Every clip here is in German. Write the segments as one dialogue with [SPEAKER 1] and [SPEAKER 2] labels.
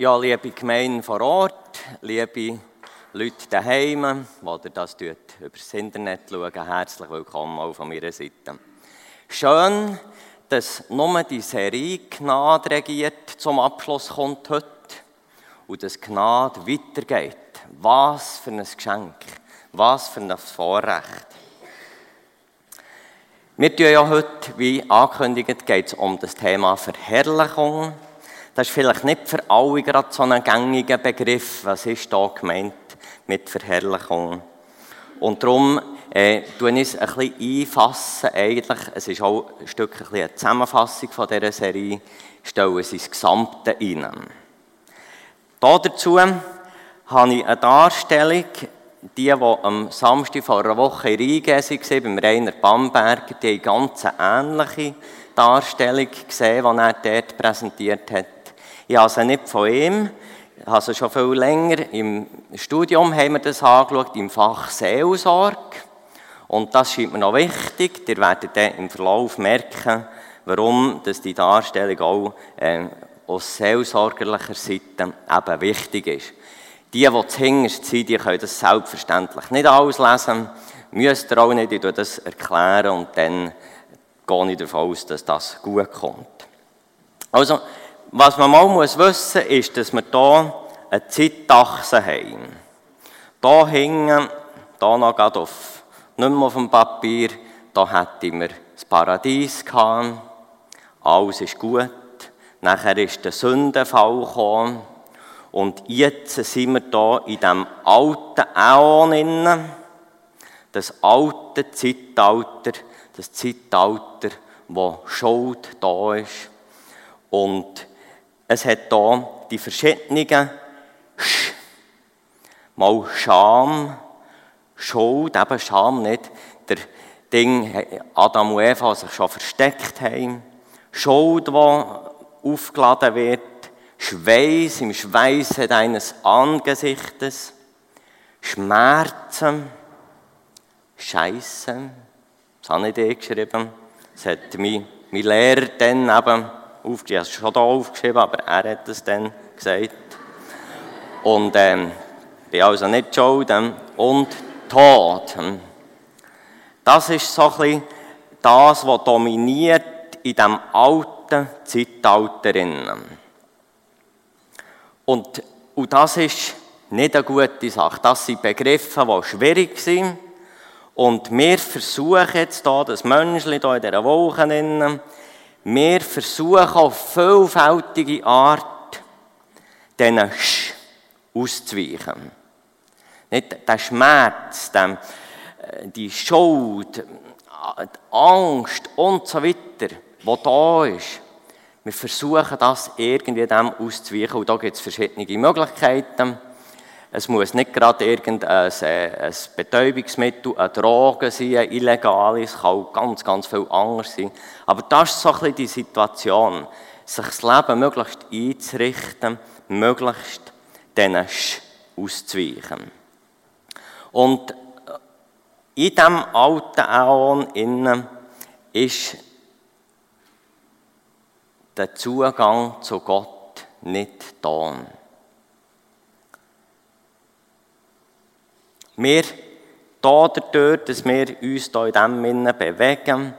[SPEAKER 1] Ja, liebe Gemeinde vor Ort, liebe Leute daheim, die das über das Internet schauen, herzlich willkommen auch von meiner Seite. Schön, dass nur die Serie Gnade regiert zum Abschluss kommt heute und dass Gnade weitergeht. Was für ein Geschenk, was für ein Vorrecht. Wir tun ja heute, wie angekündigt, geht es um das Thema Verherrlichung. Das ist vielleicht nicht für alle gerade so ein gängiger Begriff. Was ist da gemeint mit Verherrlichung? Und darum äh, tue ich es ein bisschen einfassen. Eigentlich, es ist auch ein Stück ein eine Zusammenfassung von dieser Serie, stellen sie das Gesamte rein. Da dazu habe ich eine Darstellung, die, die am Samstag vor einer Woche in Riga waren, beim Rainer Bamberger, die eine ganz ähnliche Darstellung gesehen, die er dort präsentiert hat. Ich habe sie nicht von ihm, ich habe sie schon viel länger. Im Studium haben wir das angeschaut, im Fach Seelsorge. Und das scheint mir noch wichtig. Ihr werdet dann im Verlauf merken, warum dass die Darstellung auch äh, aus seelsorgerlicher Seite eben wichtig ist. Die, die zu hinterst sind, die können das selbstverständlich nicht auslesen. Müsst ihr auch nicht, ich das erklären und dann gehe ich davon aus, dass das gut kommt. Also, was man mal muss wissen muss, ist, dass wir hier eine Zeitachse haben. Hier hingen, hier noch gerade auf, nicht mehr auf dem Papier, da hätten wir das Paradies gehabt, alles ist gut. Nachher ist der Sündenfall gekommen. Und jetzt sind wir hier in diesem alten Äon Das alte Zeitalter, das Zeitalter, wo Schuld da ist. Und es hat hier die verschiedenen Sch. Mal Scham, Schuld, eben Scham nicht, der Ding, Adam und Eva sich schon versteckt haben. Schuld, die aufgeladen wird. Schweiß im Schweiß deines Angesichtes. Schmerzen. Scheiße. Das habe ich dir geschrieben. Das hat mein, mein Lehrer dann eben aufgeschrieben. Ich habe es schon hier aufgeschrieben, aber er hat es dann gesagt. Und ähm, bin also nicht schuld. Ähm, und Tod. Das ist so ein das, was dominiert in diesem alten Zeitalter. Und, und das ist nicht eine gute Sache. Das sind Begriffe, die schwierig sind. Und wir versuchen jetzt hier, das Menschli hier in dieser Woche, wir versuchen auf vielfältige Art, diesen Sch auszuweichen. Nicht der Schmerz, äh, die Schuld, die Angst und so weiter, die da ist. Wir versuchen das irgendwie dem auszuweichen und da gibt es verschiedene Möglichkeiten. Es muss nicht gerade irgendein äh, ein Betäubungsmittel, eine Droge sein, ein illegales, es kann auch ganz, ganz viel anders sein. Aber das ist so ein bisschen die Situation, sich das Leben möglichst einzurichten, möglichst diesen Sch auszuweichen. Und in diesem alten Äon innen ist der Zugang zu Gott nicht da. Wir da dort, dass wir uns hier in diesem Sinne bewegen,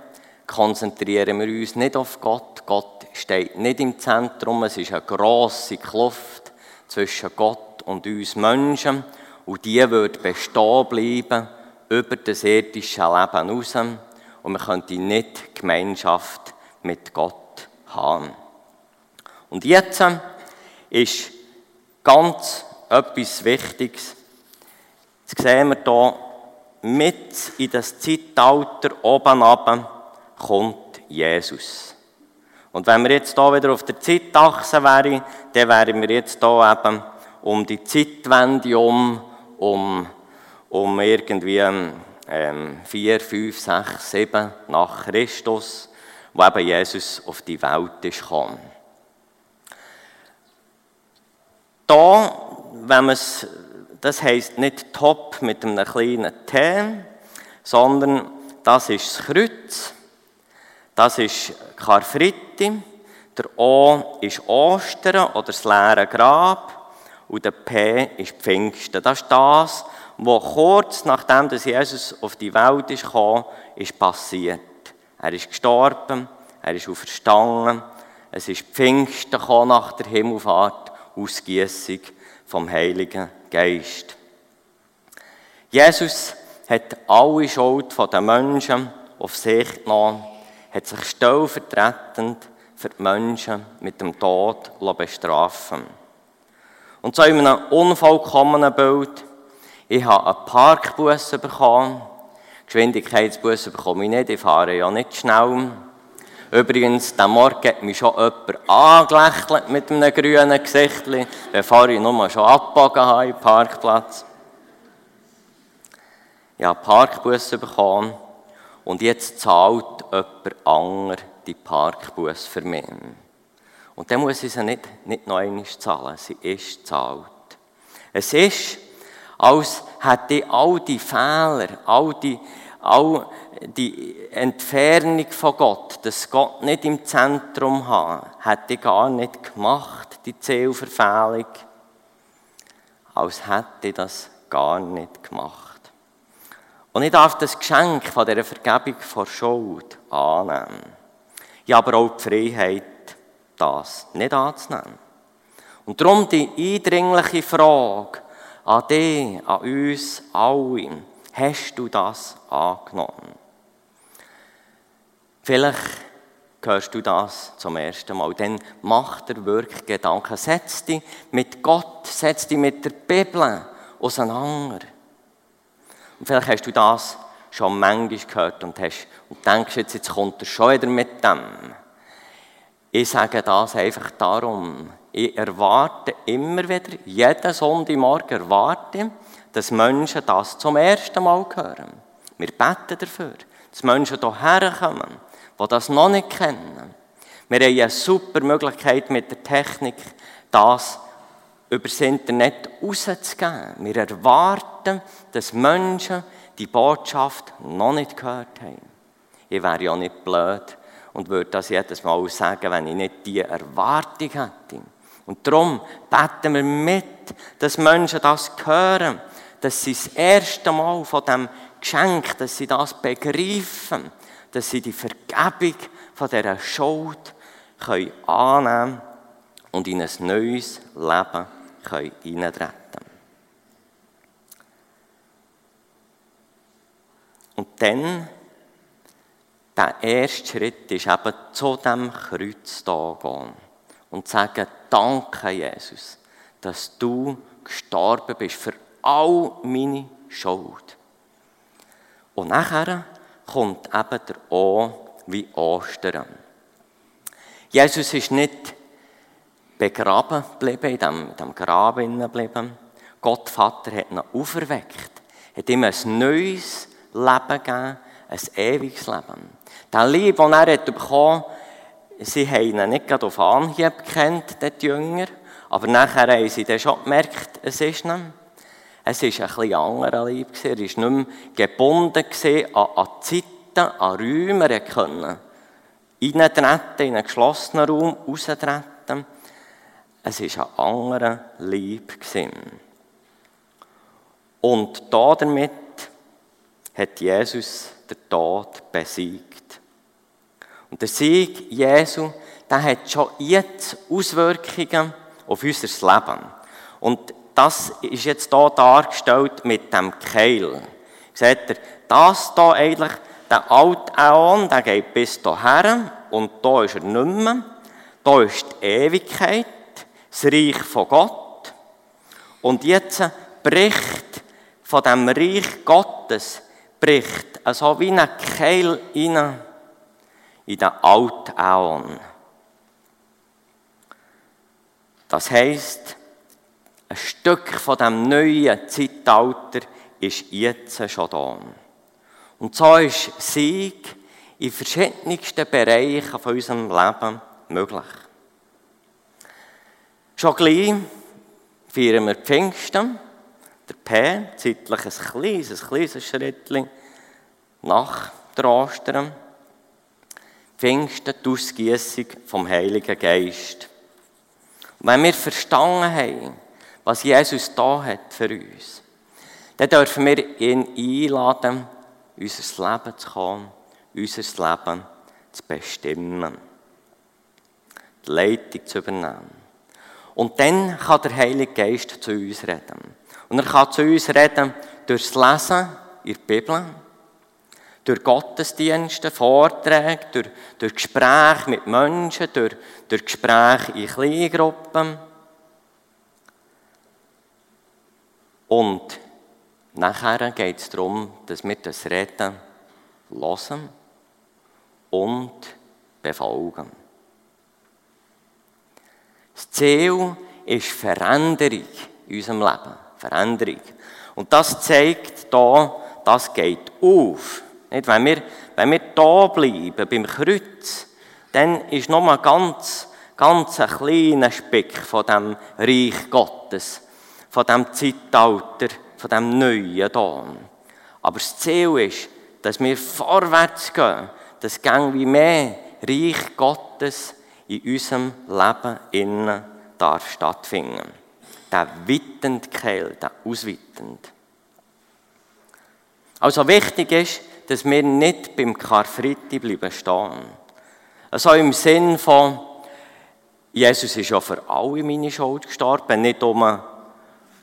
[SPEAKER 1] konzentrieren wir uns nicht auf Gott. Gott steht nicht im Zentrum. Es ist eine grosse Kluft zwischen Gott und uns Menschen. Und die wird bestehen bleiben über das irdische Leben hinaus. Und man könnte nicht Gemeinschaft mit Gott haben. Und jetzt ist ganz etwas Wichtiges, Jetzt sehen wir hier, mit in das Zeitalter oben runter kommt Jesus. Und wenn wir jetzt hier wieder auf der Zeitachse wären, dann wären wir jetzt hier eben um die Zeitwende um, um, um irgendwie ähm, 4, 5, 6, 7 nach Christus, wo eben Jesus auf die Welt ist gekommen. Da, wenn man es das heißt nicht top mit einem kleinen T, sondern das ist das Kreuz, das ist Karfreitag, Der O ist Ostern oder das leere Grab und der P ist Pfingsten. Das ist das, was kurz nachdem dass Jesus auf die Welt ist gekommen, ist passiert. Er ist gestorben, er ist auferstanden, es ist Pfingsten nach der Himmelfahrt, Ausgießung vom Heiligen Geist. Jesus hat alle Schuld der Menschen auf sich genommen, hat sich stellvertretend für die Menschen mit dem Tod bestrafen Und so in einem unvollkommenen Bild, ich habe einen Parkbus bekommen, Geschwindigkeitsbusse bekomme ich nicht, ich fahre ja nicht schnell. Übrigens, der Morgen hat mich schon jemand angelächelt mit einem grünen Gesicht, bevor ich nur schon abgebogen habe im Parkplatz. Ich habe Parkbusse bekommen und jetzt zahlt jemand anderes die Parkbusse für mich. Und dann muss ich sie nicht, nicht noch einmal zahlen, sie ist gezahlt. Es ist, als hätte ich all die Fehler, all die auch die Entfernung von Gott, dass Gott nicht im Zentrum hat, hätte ich gar nicht gemacht, die Zielverfehlung, als hätte ich das gar nicht gemacht. Und ich darf das Geschenk von dieser Vergebung vor Schuld annehmen. Ich habe aber auch die Freiheit, das nicht anzunehmen. Und darum die eindringliche Frage an dich, an uns alle Hast du das angenommen? Vielleicht hörst du das zum ersten Mal. Dann mach dir wirklich Gedanken. Setz dich mit Gott, setz dich mit der Bibel auseinander. Und vielleicht hast du das schon manchmal gehört und, hast, und denkst jetzt, jetzt kommt er schon wieder mit dem. Ich sage das einfach darum. Ich erwarte immer wieder, jeden Sonntagmorgen erwarte dass Menschen das zum ersten Mal hören. Wir beten dafür, dass Menschen hierher kommen, die das noch nicht kennen. Wir haben eine super Möglichkeit mit der Technik, das über das Internet rauszugeben. Wir erwarten, dass Menschen die Botschaft noch nicht gehört haben. Ich wäre ja nicht blöd und würde das jedes Mal sagen, wenn ich nicht diese Erwartung hätte. Und darum beten wir mit, dass Menschen das hören dass sie das erste Mal von dem Geschenk, dass sie das begreifen, dass sie die Vergebung von dieser Schuld können annehmen und in ein neues Leben können eintreten. Und dann, der erste Schritt ist eben zu diesem Kreuz da gehen und sagen, danke Jesus, dass du gestorben bist für all meine Schuld. Und nachher kommt eben der O wie Ostern. Jesus ist nicht begraben geblieben, in diesem, in diesem Grab geblieben. Gott Vater hat ihn auferweckt, hat ihm ein neues Leben gegeben, ein ewiges Leben. Der Liebe, den er hat bekommen sie haben ihn nicht gerade auf Anhieb gekannt, die Jünger, aber nachher haben sie dann schon gemerkt, es ist nicht. Es war ein bisschen anderer Leib. Er war nicht mehr gebunden an, an Zeiten, an Räume. Er konnte reintreten in einen geschlossenen Raum, raustreten. Es war ein anderer Leib. Und damit hat Jesus den Tod besiegt. Und der Sieg Jesu, der hat schon jetzt Auswirkungen auf unser Leben. Und das ist jetzt hier dargestellt mit dem Keil. Seht ihr, das hier eigentlich, der alte Äon, der geht bis hierher und da ist er nicht mehr. Da ist die Ewigkeit, das Reich von Gott. Und jetzt bricht von dem Reich Gottes, bricht so wie ein Keil rein in den alten Äon. Das heisst, ein Stück von dem neuen Zeitalter ist jetzt schon da. Und so ist Sieg in verschiedensten Bereichen von unserem Leben möglich. Schon gleich feiern wir Pfingsten. Der P, zeitlich ein kleines, ein kleines Schrittchen nach der Ostern. Pfingsten die Ausgießung vom Heiligen Geist. Und wenn wir verstanden haben, was Jesus da hat für uns, dann dürfen wir ihn einladen, in unser Leben zu kommen, unser Leben zu bestimmen, die Leitung zu übernehmen. Und dann kann der Heilige Geist zu uns reden. Und er kann zu uns reden durch das Lesen in der Bibel, durch Gottesdienste, Vorträge, durch, durch Gespräche mit Menschen, durch, durch Gespräche in Kleingruppen. Und nachher geht es darum, dass wir das Reden hören und befolgen. Das Ziel ist Veränderung in unserem Leben. Veränderung. Und das zeigt da, das geht auf. Nicht? Wenn, wir, wenn wir da bleiben, beim Kreuz, dann ist noch mal ganz, ganz ein kleiner Speck von dem Reich Gottes, von dem Zeitalter, von dem Neuen da. Aber das Ziel ist, dass wir vorwärts gehen, dass gang wie mehr Reich Gottes in unserem Leben innen darf stattfinden. Der wittend Kehl, der auswittend. Also wichtig ist, dass wir nicht beim Karfreitag bleiben stehen. Also im Sinn von, Jesus ist ja für alle meine Schuld gestorben, nicht um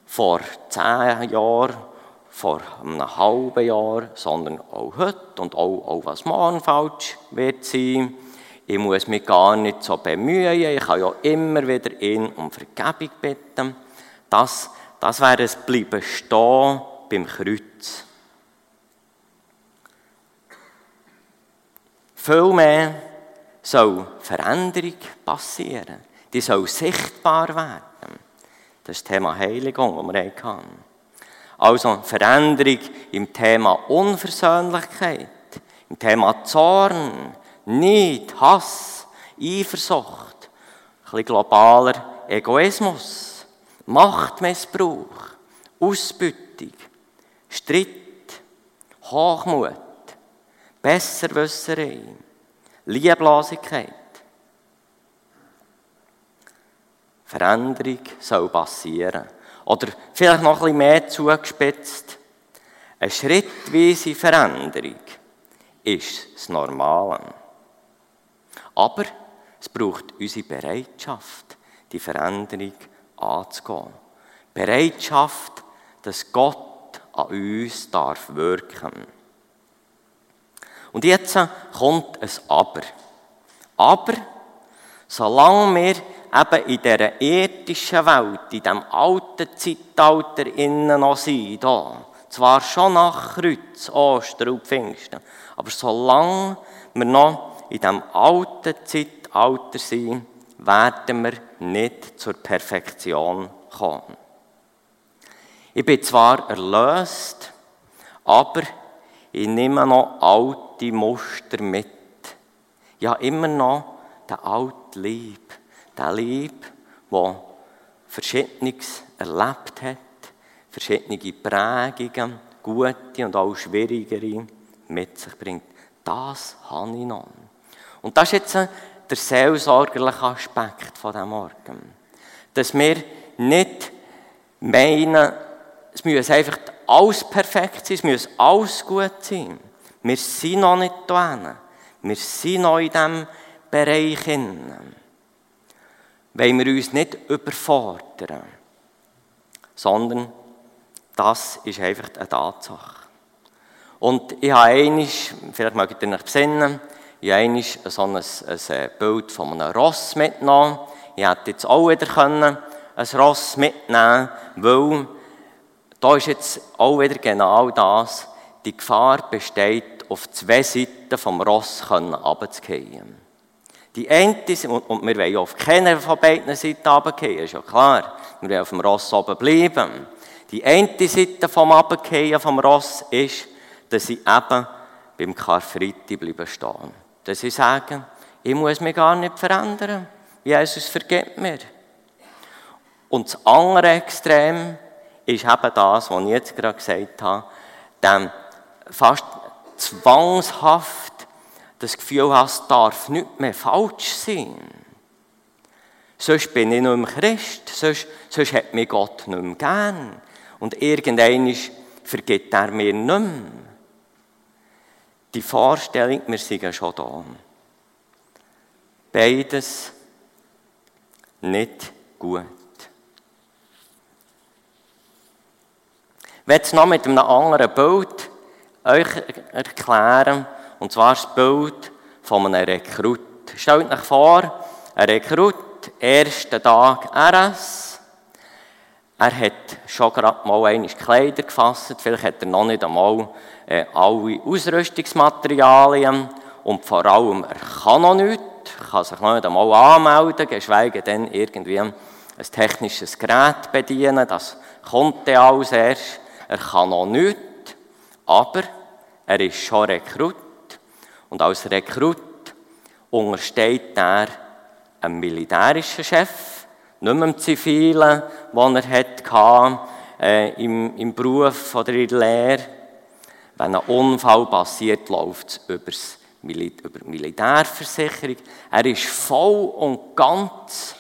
[SPEAKER 1] vor zehn Jahren, vor einem halben Jahr, sondern auch heute und auch, auch was morgen falsch wird sein. Ich muss mich gar nicht so bemühen, ich kann ja immer wieder ihn um Vergebung bitten. Das, das wäre es bleiben stehen beim Kreuz. Vielmehr soll Veränderung passieren. Die soll sichtbar werden. Das ist das Thema Heiligung, das wir hatten. Also Veränderung im Thema Unversöhnlichkeit, im Thema Zorn, Neid, Hass, Eifersucht, ein bisschen globaler Egoismus, Machtmissbrauch, Ausbeutung, Streit, Hochmut, Besserwisserei, Lieblosigkeit. Veränderung soll passieren. Oder vielleicht noch ein bisschen mehr zugespitzt. Eine schrittweise Veränderung ist das Normale. Aber es braucht unsere Bereitschaft, die Veränderung anzugehen. Bereitschaft, dass Gott an uns darf wirken und jetzt kommt ein Aber. Aber, solange wir eben in dieser irdischen Welt, in diesem alten Zeitalter innen noch sind, da, zwar schon nach Kreuz, Ostern und Pfingsten, aber solange wir noch in diesem alten Zeitalter sind, werden wir nicht zur Perfektion kommen. Ich bin zwar erlöst, aber ich nehme noch alte Muster mit. Ja, immer noch der alte Lieb. Der Lieb, der Verschiedenes erlebt hat, verschiedene Prägungen, gute und auch schwierigere mit sich bringt. Das habe ich noch. Und das ist jetzt der seelsorgerliche Aspekt von diesem Morgen. Dass wir nicht meinen, es müsse einfach alles perfekt sein, es muss alles gut sein. Wir sind noch nicht da. Wir sind noch in diesem Bereich. Hinein. Wollen wir uns nicht überfordern, sondern das ist einfach eine Tatsache. Und ich habe einiges, vielleicht mögt ihr euch besinnen, ich habe einiges so ein, ein Bild von einem Ross mitgenommen. Ich hätte jetzt auch wieder können, ein Ross mitnehmen können, weil da ist jetzt auch wieder genau das. Die Gefahr besteht, auf zwei Seiten vom Ross runterzugehen. Die eine, und wir wollen auf keiner von beiden Seiten runtergehen, ist ja klar. Wir wollen auf dem Ross oben bleiben. Die eine Seite vom Runtergehen vom Ross ist, dass ich eben beim Karfreitag bleiben stehen. Dass ich sage, ich muss mich gar nicht verändern. Jesus vergibt mir. Und das andere Extrem, ist eben das, was ich jetzt gerade gesagt habe, dem fast zwangshaft das Gefühl es darf nicht mehr falsch sein. Sonst bin ich nicht mehr Christ, sonst, sonst hat mich Gott nicht mehr gern. Und irgendwann vergibt er mir nicht mehr. Die Vorstellung, wir sind schon da. Beides nicht gut. Ich werde es noch mit einem anderen Bild euch erklären, und zwar das Bild von einem Rekrut. Stellt euch vor, ein Rekrut, ersten Tag RS. Er hat schon gerade mal einmal Kleider gefasst, vielleicht hat er noch nicht einmal äh, alle Ausrüstungsmaterialien und vor allem, er kann noch nichts, kann sich noch nicht einmal anmelden, geschweige denn irgendwie ein technisches Gerät bedienen, das kommt dann alles erst. Er kann noch nichts, aber er ist schon Rekrut und als Rekrut untersteht er einem militärischen Chef, nicht mehr einem zivilen, den er hatte, äh, im, im Beruf oder in der Lehre. Wenn ein Unfall passiert, läuft es über die Militärversicherung. Er ist voll und ganz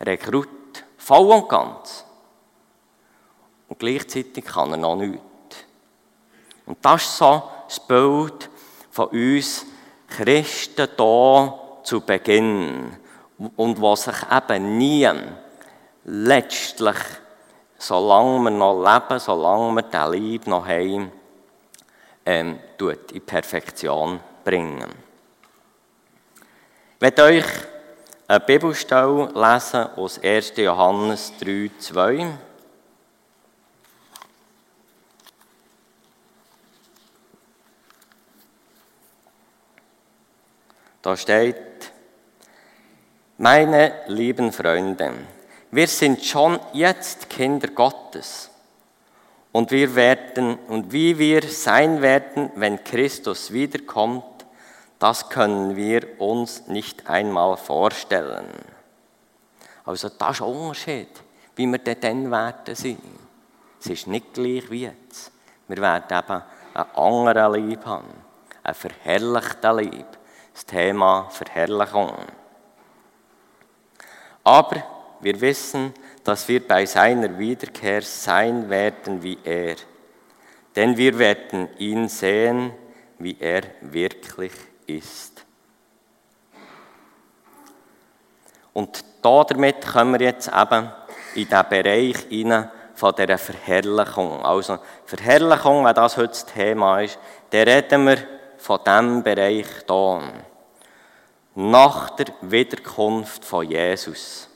[SPEAKER 1] Rekrut. Voll und ganz. Und gleichzeitig kann er noch nichts. Und das ist so das Bild von uns Christen hier zu Beginn und was sich eben nie letztlich, solange wir noch leben, solange wir den Lieb noch haben, ähm, in Perfektion bringen. Ich werde euch eine Bibelstelle lesen aus 1. Johannes 3, 2. Da steht, meine lieben Freunde, wir sind schon jetzt Kinder Gottes und wir werden und wie wir sein werden, wenn Christus wiederkommt, das können wir uns nicht einmal vorstellen. Also das ist ein Unterschied, wie wir dann werden sein. Es ist nicht gleich wie jetzt. Wir werden eben einen anderen Lieb haben, einen verherrlichten Lieb das Thema Verherrlichung. Aber wir wissen, dass wir bei seiner Wiederkehr sein werden wie er. Denn wir werden ihn sehen, wie er wirklich ist. Und damit kommen wir jetzt eben in den Bereich hinein von dieser Verherrlichung. Also Verherrlichung, wenn das heute das Thema ist, dann reden wir von diesem Bereich hier nach der Wiederkunft von Jesus.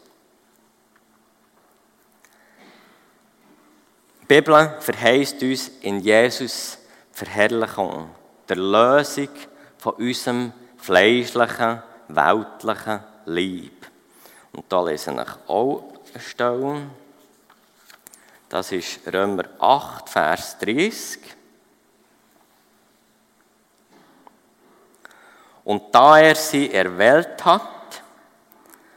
[SPEAKER 1] Die Bibel verheißt uns in Jesus Verherrlichung, der Lösung von unserem fleischlichen, weltlichen Leib. Und da lese ich auch eine Stelle. Das ist Römer 8, Vers 30. Und da er sie erwählt hat,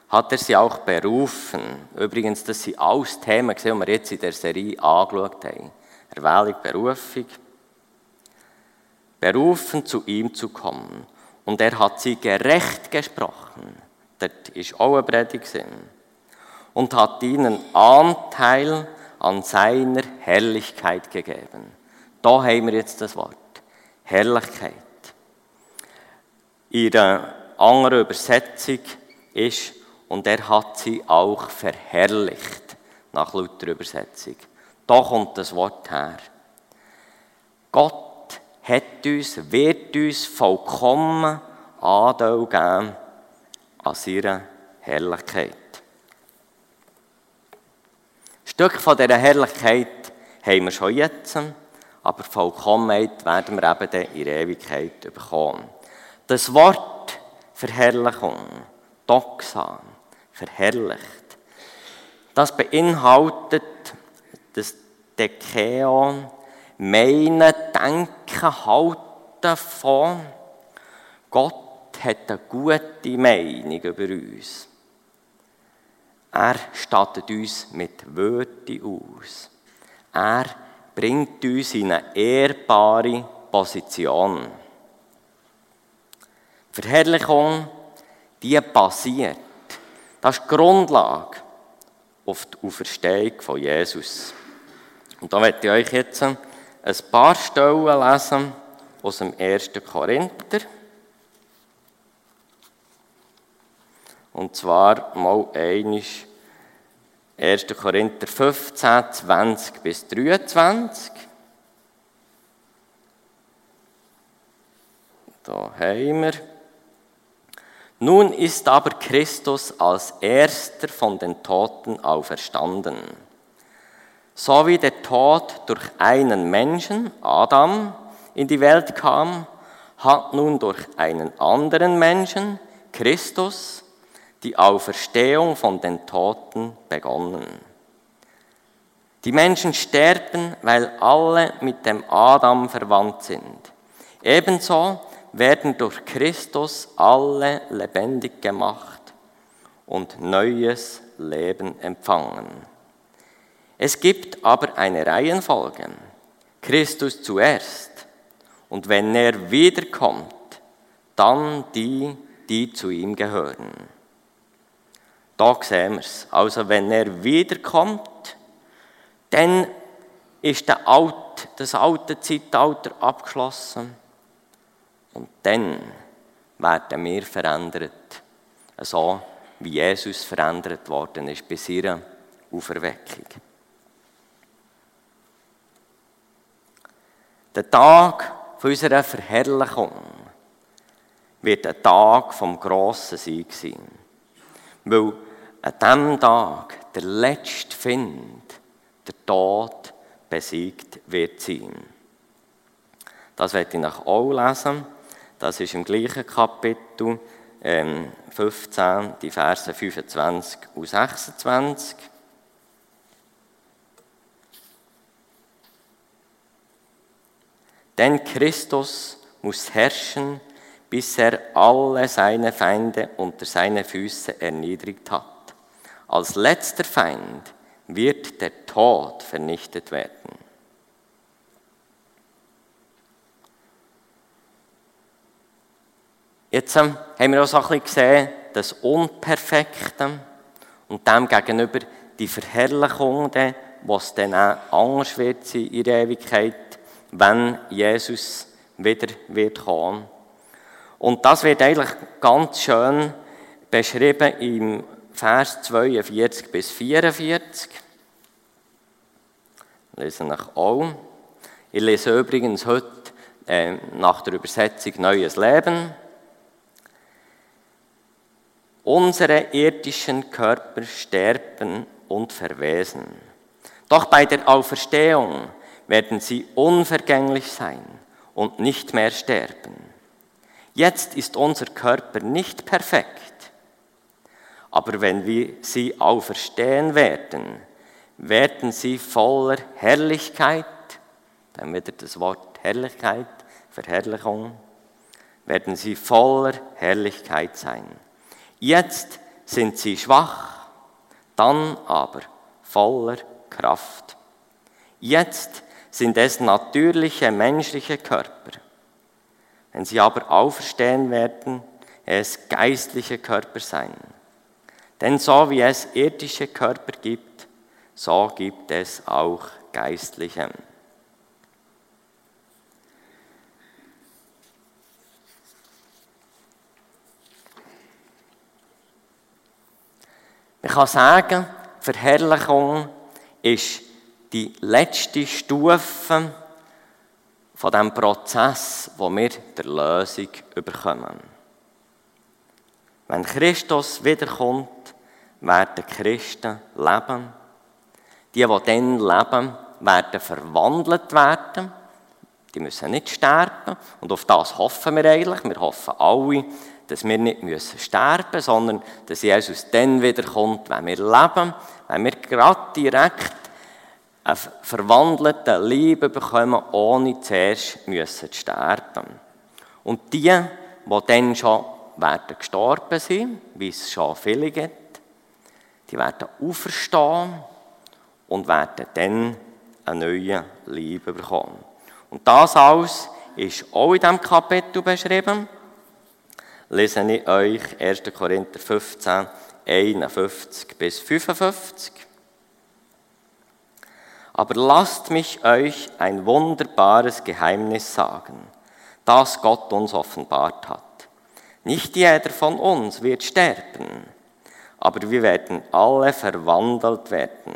[SPEAKER 1] hat er sie auch berufen. Übrigens, das sind alles Themen, die wir jetzt in der Serie angeschaut haben. Erwählung, Berufung. Berufen, zu ihm zu kommen. Und er hat sie gerecht gesprochen. Das ist auch eine Predigt. Und hat ihnen Anteil an seiner Herrlichkeit gegeben. Da haben wir jetzt das Wort. Herrlichkeit. In einer anderen Übersetzung ist, und er hat sie auch verherrlicht, nach Luther Übersetzung. Da kommt das Wort her. Gott hat uns, wird uns vollkommen Anteil geben an seiner Herrlichkeit. Ein Stück von dieser Herrlichkeit haben wir schon jetzt, aber Vollkommenheit werden wir eben in der Ewigkeit bekommen. Das Wort Verherrlichung, Doxa, verherrlicht, das beinhaltet das Dekeon, meinen, denken, halten von. Gott hat eine gute Meinung über uns. Er stattet uns mit Würde aus. Er bringt uns in eine ehrbare Position. Verherrlichung, die basiert, das ist die Grundlage auf die Auferstehung von Jesus. Und da möchte ich euch jetzt ein paar Stellen lesen aus dem 1. Korinther. Und zwar mal einisch 1. Korinther 15, 20 bis 23. Da haben wir. Nun ist aber Christus als erster von den Toten auferstanden. So wie der Tod durch einen Menschen, Adam, in die Welt kam, hat nun durch einen anderen Menschen, Christus, die Auferstehung von den Toten begonnen. Die Menschen sterben, weil alle mit dem Adam verwandt sind. Ebenso werden durch Christus alle lebendig gemacht und neues Leben empfangen. Es gibt aber eine Reihenfolge. Christus zuerst und wenn er wiederkommt, dann die, die zu ihm gehören. Da sehen wir es. Also wenn er wiederkommt, dann ist der Alt, das alte Zeitalter abgeschlossen und dann werden wir verändert, so wie Jesus verändert worden ist bei seiner Auferweckung. Der Tag unserer Verherrlichung wird ein Tag vom grossen Sieg sein. Weil an diesem Tag der letzte Find, der Tod, besiegt wird sein. Das werde ich nach auch lesen. Das ist im gleichen Kapitel ähm, 15, die Verse 25 und 26. Denn Christus muss herrschen, bis er alle seine Feinde unter seine Füße erniedrigt hat. Als letzter Feind wird der Tod vernichtet werden. Jetzt ähm, haben wir auch so ein bisschen gesehen, das Unperfekte und dem gegenüber die Verherrlichung, was dann auch anders wird sein in der Ewigkeit, wenn Jesus wieder wird kommen. Und das wird eigentlich ganz schön beschrieben im Vers 42 bis 44. Ich lese ich auch. Ich lese übrigens heute äh, nach der Übersetzung Neues Leben. Unsere irdischen Körper sterben und verwesen. Doch bei der Auferstehung werden sie unvergänglich sein und nicht mehr sterben. Jetzt ist unser Körper nicht perfekt, aber wenn wir sie auferstehen werden, werden sie voller Herrlichkeit, dann wieder das Wort Herrlichkeit, Verherrlichung, werden sie voller Herrlichkeit sein. Jetzt sind sie schwach, dann aber voller Kraft. Jetzt sind es natürliche menschliche Körper. Wenn sie aber auferstehen werden, es geistliche Körper sein. Denn so wie es irdische Körper gibt, so gibt es auch geistliche. Ich kann sagen, Verherrlichung ist die letzte Stufe von dem Prozess, wo wir der Lösung überkommen. Wenn Christus wiederkommt, werden Christen leben. Die, die dann leben, werden verwandelt werden. Die müssen nicht sterben. Und auf das hoffen wir eigentlich. Wir hoffen alle, dass wir nicht sterben müssen, sondern dass Jesus dann wiederkommt, wenn wir leben, wenn wir gerade direkt einen verwandelten Liebe bekommen, ohne zuerst müssen zu sterben. Und die, die dann schon werden gestorben sind, wie es schon viele gibt, die werden auferstehen und werden dann eine neue Liebe bekommen. Und das alles ist auch in diesem Kapitel beschrieben. Lese ich euch 1. Korinther 15, 51 bis 55. Aber lasst mich euch ein wunderbares Geheimnis sagen, das Gott uns offenbart hat. Nicht jeder von uns wird sterben, aber wir werden alle verwandelt werden.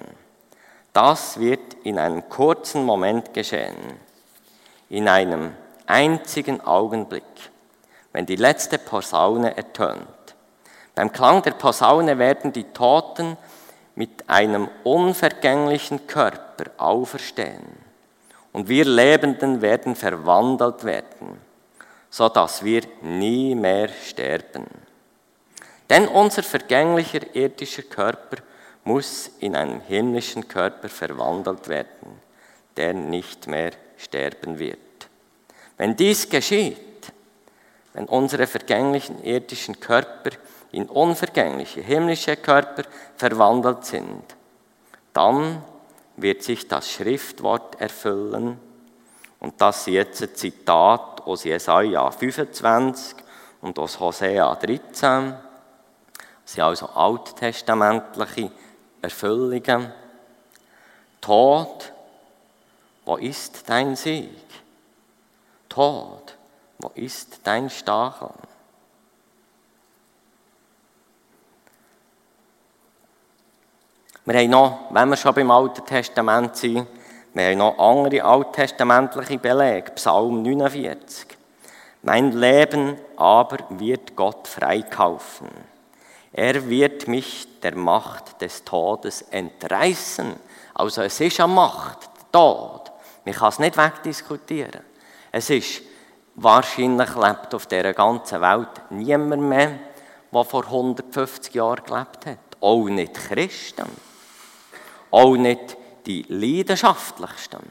[SPEAKER 1] Das wird in einem kurzen Moment geschehen, in einem einzigen Augenblick, wenn die letzte Posaune ertönt. Beim Klang der Posaune werden die Toten mit einem unvergänglichen Körper auferstehen und wir Lebenden werden verwandelt werden, so dass wir nie mehr sterben. Denn unser vergänglicher irdischer Körper muss in einen himmlischen Körper verwandelt werden, der nicht mehr sterben wird. Wenn dies geschieht, wenn unsere vergänglichen irdischen Körper in unvergängliche himmlische Körper verwandelt sind, dann wird sich das Schriftwort erfüllen. Und das ist jetzt ein Zitat aus Jesaja 25 und aus Hosea 13. Das sind also alttestamentliche Erfüllungen. Tod, wo ist dein Sieg? Tod, wo ist dein Stachel? Wir haben noch, wenn wir schon beim Alten Testament sind, wir haben noch andere alttestamentliche Belege. Psalm 49. Mein Leben aber wird Gott freikaufen. Er wird mich der Macht des Todes entreißen. Also es ist eine Macht, der Tod. Man kann es nicht wegdiskutieren. Es ist, wahrscheinlich lebt auf dieser ganzen Welt niemand mehr, der vor 150 Jahren gelebt hat. Auch nicht Christen. Auch nicht die leidenschaftlichsten.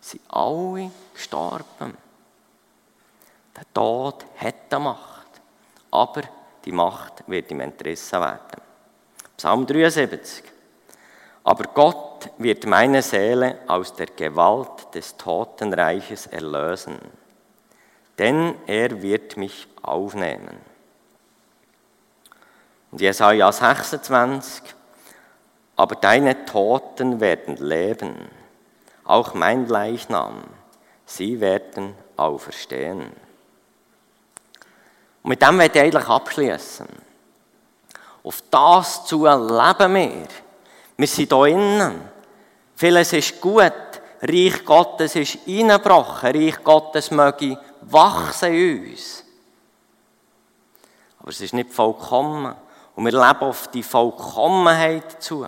[SPEAKER 1] Sie alle gestorben. Der Tod hat eine Macht. Aber die Macht wird ihm entrissen werden. Psalm 73. Aber Gott wird meine Seele aus der Gewalt des Totenreiches erlösen, denn er wird mich aufnehmen. Und Jesaja 26. Aber deine Toten werden leben, auch mein Leichnam, sie werden auferstehen. Und mit dem werde ich eigentlich abschließen. Auf das zu leben wir. Wir sind hier innen. Vieles ist gut. Reich Gottes ist eingebrochen. Reich Gottes möge wachsen in uns. Aber es ist nicht vollkommen. Und wir leben auf die Vollkommenheit zu.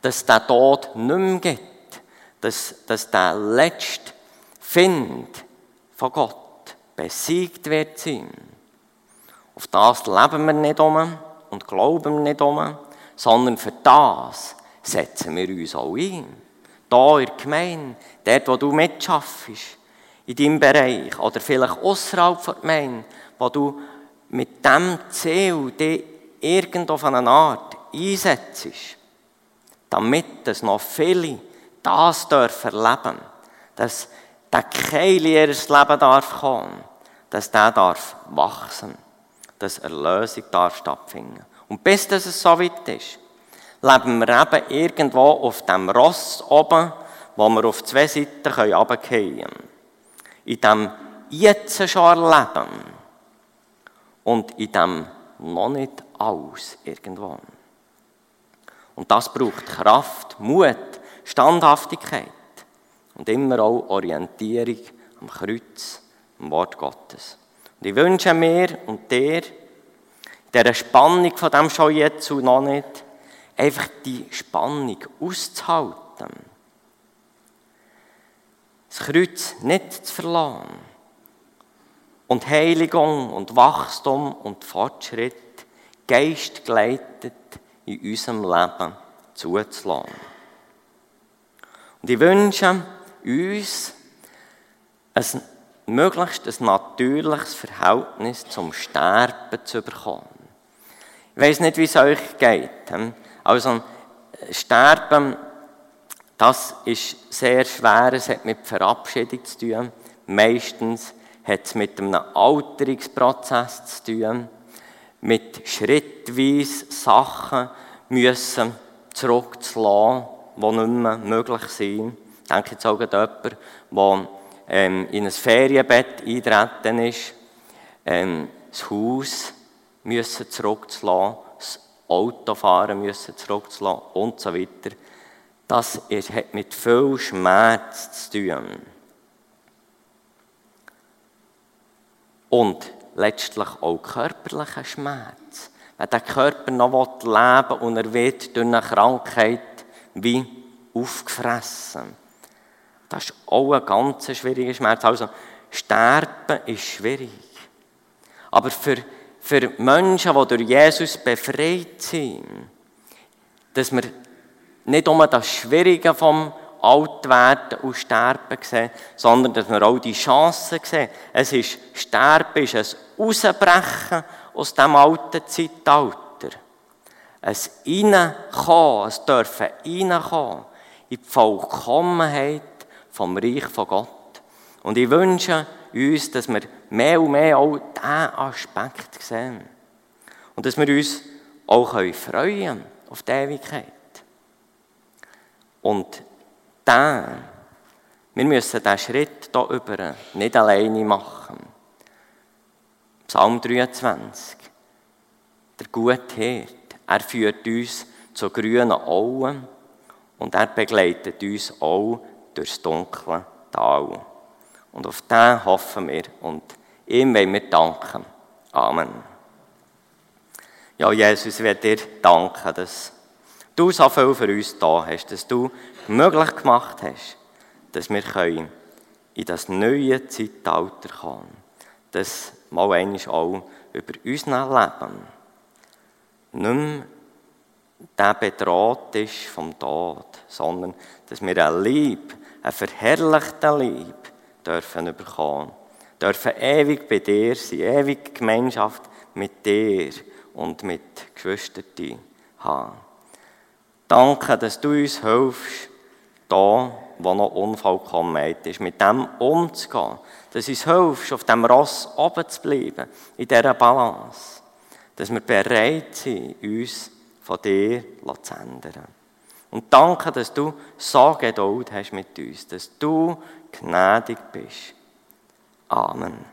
[SPEAKER 1] Dass der Tod nicht mehr gibt. Dass, dass der letzte Find von Gott besiegt wird sein. Auf das leben wir nicht um und glauben wir nicht um, sondern für das setzen wir uns auch ein. Da in der Gemeinde, dort, wo du mitschaffst, in deinem Bereich oder vielleicht außerhalb der Gemeinde, wo du mit dem Ziel dich irgendwo auf eine Art einsetzt, damit es noch viele das dürfen erleben, dass der Keil in ihr Leben darf kommen, dass der darf wachsen, dass Erlösung darf stattfinden. Und bis das es so weit ist, leben wir eben irgendwo auf dem Ross oben, wo wir auf zwei Seiten runterfallen können. In dem jetzt schon erleben und in dem noch nicht aus irgendwo. Und das braucht Kraft, Mut, Standhaftigkeit und immer auch Orientierung am Kreuz, am Wort Gottes. Und ich wünsche mir und dir, dieser Spannung von dem schon jetzt und noch nicht, einfach die Spannung auszuhalten. Das Kreuz nicht zu verlassen. Und Heiligung und Wachstum und Fortschritt geistgeleitet in unserem Leben zuzulassen. Und ich wünsche uns ein möglichst ein natürliches Verhältnis zum Sterben zu bekommen. Ich weiß nicht, wie es euch geht. Also, Sterben, das ist sehr schwer, es hat mit Verabschiedung zu tun. Meistens hat es mit einem Alterungsprozess zu tun, mit schrittweise Sachen müssen zurückzulassen, die nicht mehr möglich sind. Ich denke jetzt auch an jemanden, der ähm, in ein Ferienbett eintreten ist, ähm, das Haus müssen zurückzulassen, das Autofahren müssen zurückzulassen und so weiter. Das ist, hat mit viel Schmerz zu tun. Und letztlich auch körperlicher Schmerz. Wenn der Körper noch leben will und er wird durch eine Krankheit wie aufgefressen. Das ist auch ein ganz schwieriger Schmerz. Also, Sterben ist schwierig. Aber für, für Menschen, die durch Jesus befreit sind, dass wir nicht nur das Schwierige vom Altwerden und Sterben sehen, sondern dass wir auch die Chancen sehen. Es ist, Sterben ist ein Ausbrechen aus dem alten Zeitalter. Ein Reinkommen, es dürfen reinkommen in die Vollkommenheit vom Reich von Gott. Und ich wünsche uns, dass wir mehr und mehr auch diesen Aspekt sehen. Und dass wir uns auch freuen können auf die Ewigkeit. Und dann, wir müssen diesen Schritt hier über nicht alleine machen. Psalm 23. Der gute Herd, er führt uns zu grünen Auen und er begleitet uns auch durchs dunkle Tal. Und auf den hoffen wir und ihm wollen wir danken. Amen. Ja, Jesus, ich will dir danken, dass du so viel für uns da hast, dass du möglich gemacht hast, dass wir in das neue Zeitalter kommen. Dass mal einmal auch über unser Leben nicht mehr der bedroht ist vom Tod, sondern dass wir ein Lieb, ein verherrlichter Lieb dürfen bekommen. Dürfen ewig bei dir sein, ewig Gemeinschaft mit dir und mit Geschwistern haben. Danke, dass du uns hilfst, da, wo noch Unvollkommenheit ist, mit dem umzugehen. Dass uns hilfst, auf dem Ross oben zu bleiben, in dieser Balance. Dass wir bereit sind, uns von dir zu ändern. Und danke, dass du so Geduld hast mit uns, dass du gnädig bist. Amen.